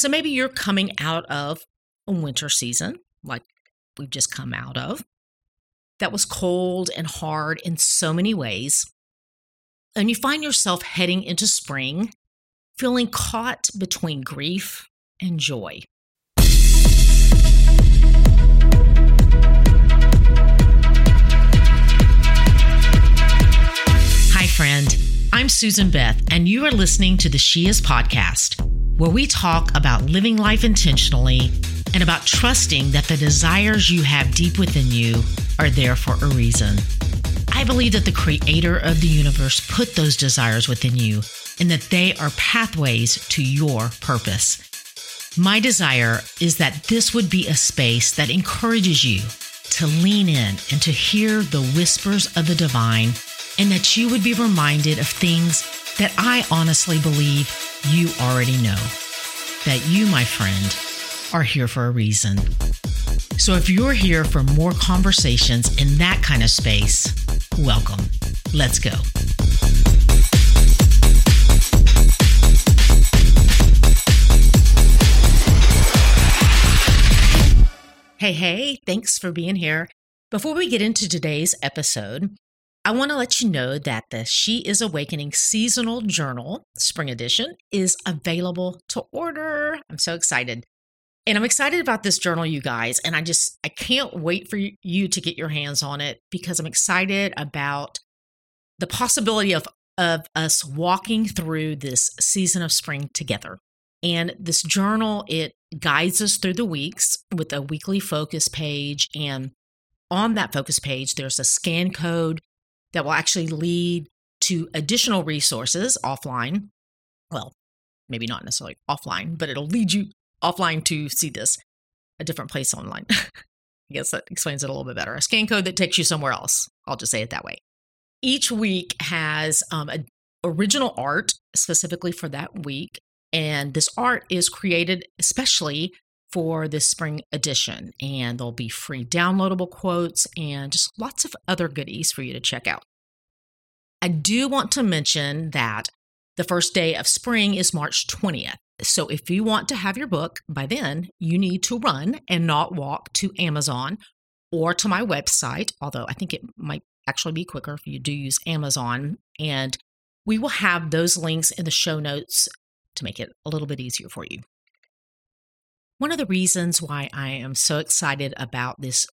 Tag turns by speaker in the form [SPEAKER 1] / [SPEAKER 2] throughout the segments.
[SPEAKER 1] So maybe you're coming out of a winter season, like we've just come out of, that was cold and hard in so many ways. And you find yourself heading into spring, feeling caught between grief and joy. Hi, friend. I'm Susan Beth, and you are listening to the She Is podcast where we talk about living life intentionally and about trusting that the desires you have deep within you are there for a reason. I believe that the creator of the universe put those desires within you and that they are pathways to your purpose. My desire is that this would be a space that encourages you to lean in and to hear the whispers of the divine, and that you would be reminded of things that I honestly believe you already know that you, my friend, are here for a reason. So if you're here for more conversations in that kind of space, welcome. Let's go. Hey, hey, thanks for being here. Before we get into today's episode, I want to let you know that the She is Awakening Seasonal Journal, Spring Edition, is available to order. I'm so excited. And I'm excited about this journal, you guys. And I just, I can't wait for you to get your hands on it because I'm excited about the possibility of, of us walking through this season of spring together. And this journal, it guides us through the weeks with a weekly focus page. And on that focus page, there's a scan code that will actually lead to additional resources offline. Well, maybe not necessarily offline, but it'll lead you offline to see this a different place online. I guess that explains it a little bit better. A scan code that takes you somewhere else. I'll just say it that way. Each week has um, a original art specifically for that week, and this art is created especially for this spring edition. And there'll be free downloadable quotes and just lots of other goodies for you to check out. I do want to mention that the first day of spring is March 20th. So if you want to have your book by then, you need to run and not walk to Amazon or to my website, although I think it might actually be quicker if you do use Amazon. And we will have those links in the show notes to make it a little bit easier for you. One of the reasons why I am so excited about this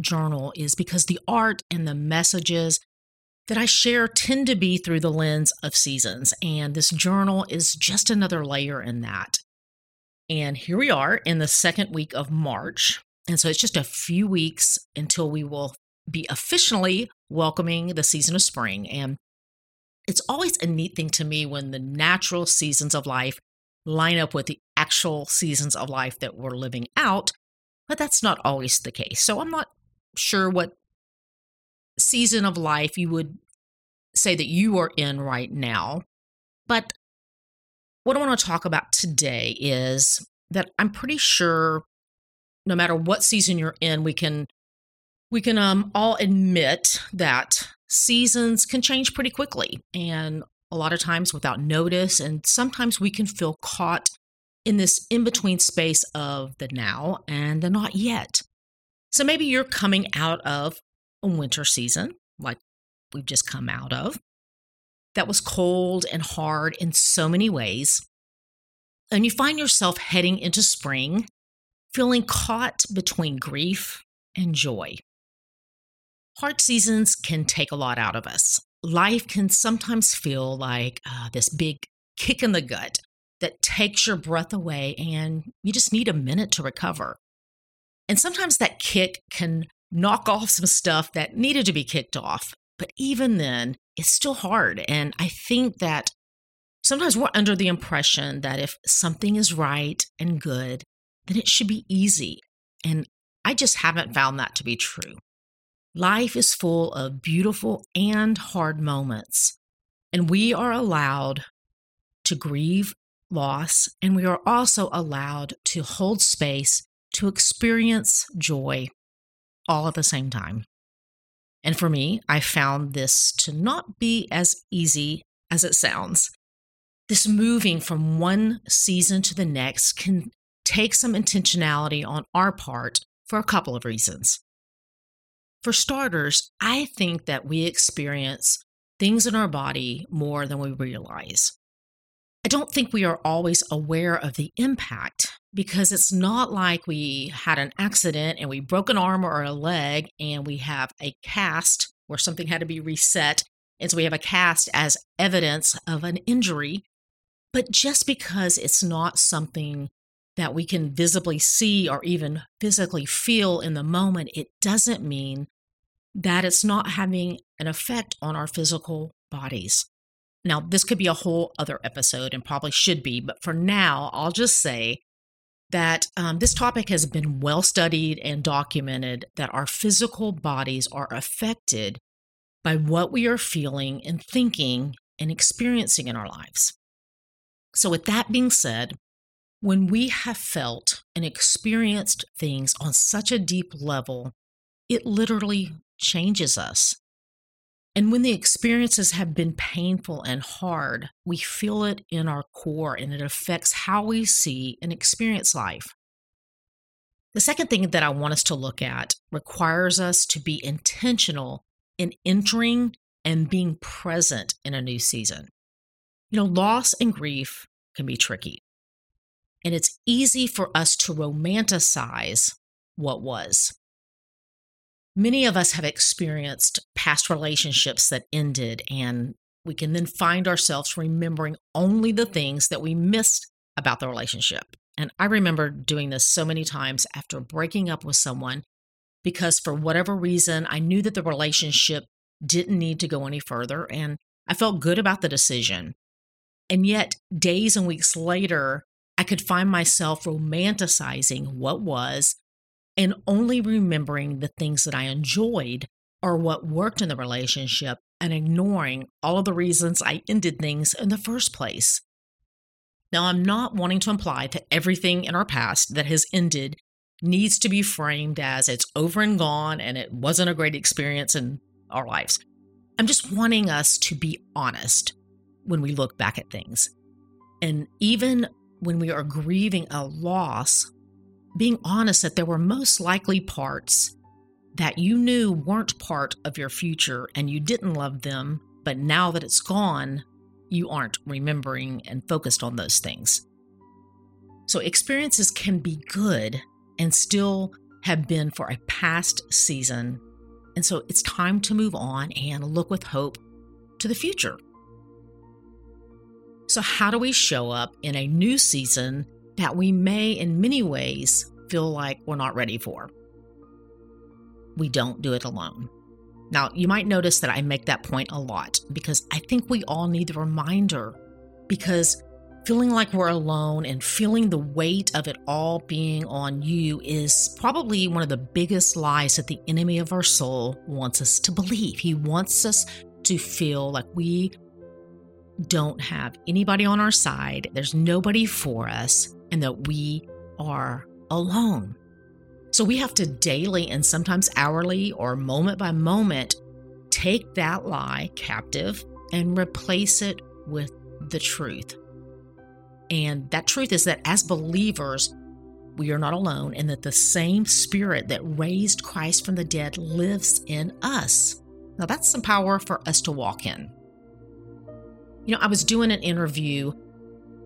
[SPEAKER 1] journal is because the art and the messages that I share tend to be through the lens of seasons, and this journal is just another layer in that. And here we are in the second week of March. And so it's just a few weeks until we will be officially welcoming the season of spring. And it's always a neat thing to me when the natural seasons of life line up with the actual seasons of life that we're living out, but that's not always the case. So I'm not sure what season of life you would say that you are in right now. But what I want to talk about today is that I'm pretty sure no matter what season you're in, we can we can um, all admit that seasons can change pretty quickly and a lot of times without notice. And sometimes we can feel caught in this in between space of the now and the not yet. So maybe you're coming out of a winter season, like we've just come out of, that was cold and hard in so many ways. And you find yourself heading into spring, feeling caught between grief and joy. Hard seasons can take a lot out of us life can sometimes feel like uh, this big kick in the gut that takes your breath away and you just need a minute to recover. And sometimes that kick can knock off some stuff that needed to be kicked off. But even then, it's still hard. And I think that sometimes we're under the impression that if something is right and good, then it should be easy. And I just haven't found that to be true. Life is full of beautiful and hard moments, and we are allowed to grieve loss, and we are also allowed to hold space to experience joy all at the same time. And for me, I found this to not be as easy as it sounds. this moving from one season to the next can take some intentionality on our part for a couple of reasons. For starters, I think that we experience things in our body more than we realize. I don't think we are always aware of the impact because it's not like we had an accident and we broke an arm or a leg and we have a cast where something had to be reset. And so we have a cast as evidence of an injury. But just because it's not something that we can visibly see or even physically feel in the moment, it doesn't mean that it's not having an effect on our physical bodies. Now, this could be a whole other episode and probably should be, but for now, I'll just say that um, this topic has been well studied and documented that our physical bodies are affected by what we are feeling and thinking and experiencing in our lives. So, with that being said, when we have felt and experienced things on such a deep level, it literally changes us. And when the experiences have been painful and hard, we feel it in our core and it affects how we see and experience life. The second thing that I want us to look at requires us to be intentional in entering and being present in a new season. You know, loss and grief can be tricky, and it's easy for us to romanticize what was. Many of us have experienced past relationships that ended, and we can then find ourselves remembering only the things that we missed about the relationship. And I remember doing this so many times after breaking up with someone because, for whatever reason, I knew that the relationship didn't need to go any further, and I felt good about the decision. And yet, days and weeks later, I could find myself romanticizing what was and only remembering the things that I enjoyed or what worked in the relationship and ignoring all of the reasons I ended things in the first place. Now, I'm not wanting to imply that everything in our past that has ended needs to be framed as it's over and gone and it wasn't a great experience in our lives. I'm just wanting us to be honest when we look back at things. And even when we are grieving a loss, being honest that there were most likely parts that you knew weren't part of your future and you didn't love them, but now that it's gone, you aren't remembering and focused on those things. So, experiences can be good and still have been for a past season. And so, it's time to move on and look with hope to the future. So, how do we show up in a new season that we may, in many ways, feel like we're not ready for. We don't do it alone. Now, you might notice that I make that point a lot because I think we all need the reminder because feeling like we're alone and feeling the weight of it all being on you is probably one of the biggest lies that the enemy of our soul wants us to believe. He wants us to feel like we don't have anybody on our side, there's nobody for us, and that we are alone. So we have to daily and sometimes hourly or moment by moment take that lie captive and replace it with the truth. And that truth is that as believers, we are not alone and that the same spirit that raised Christ from the dead lives in us. Now, that's some power for us to walk in. You know, I was doing an interview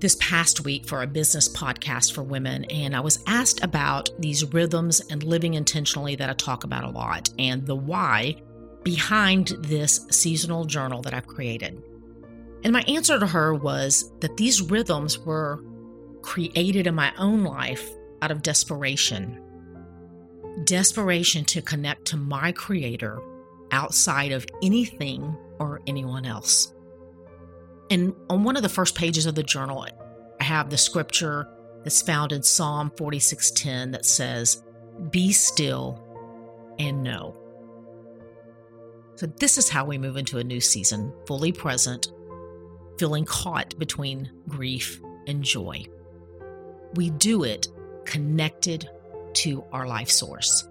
[SPEAKER 1] this past week for a business podcast for women, and I was asked about these rhythms and living intentionally that I talk about a lot and the why behind this seasonal journal that I've created. And my answer to her was that these rhythms were created in my own life out of desperation desperation to connect to my Creator outside of anything or anyone else. And on one of the first pages of the journal, I have the scripture that's found in Psalm 46:10 that says, "Be still and know." So this is how we move into a new season, fully present, feeling caught between grief and joy. We do it connected to our life source.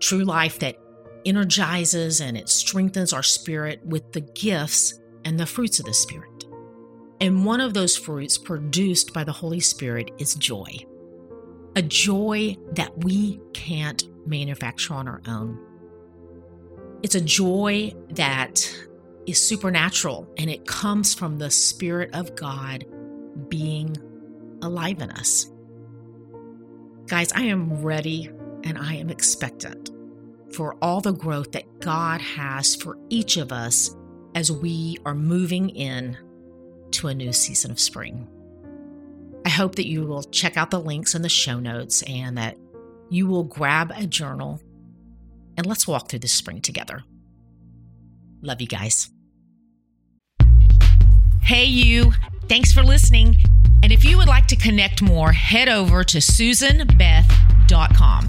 [SPEAKER 1] True life that energizes and it strengthens our spirit with the gifts and the fruits of the Spirit. And one of those fruits produced by the Holy Spirit is joy. A joy that we can't manufacture on our own. It's a joy that is supernatural and it comes from the Spirit of God being alive in us. Guys, I am ready and I am expectant for all the growth that God has for each of us as we are moving in to a new season of spring. I hope that you will check out the links in the show notes and that you will grab a journal and let's walk through this spring together. Love you guys. Hey, you. Thanks for listening. And if you would like to connect more, head over to susanbeth.com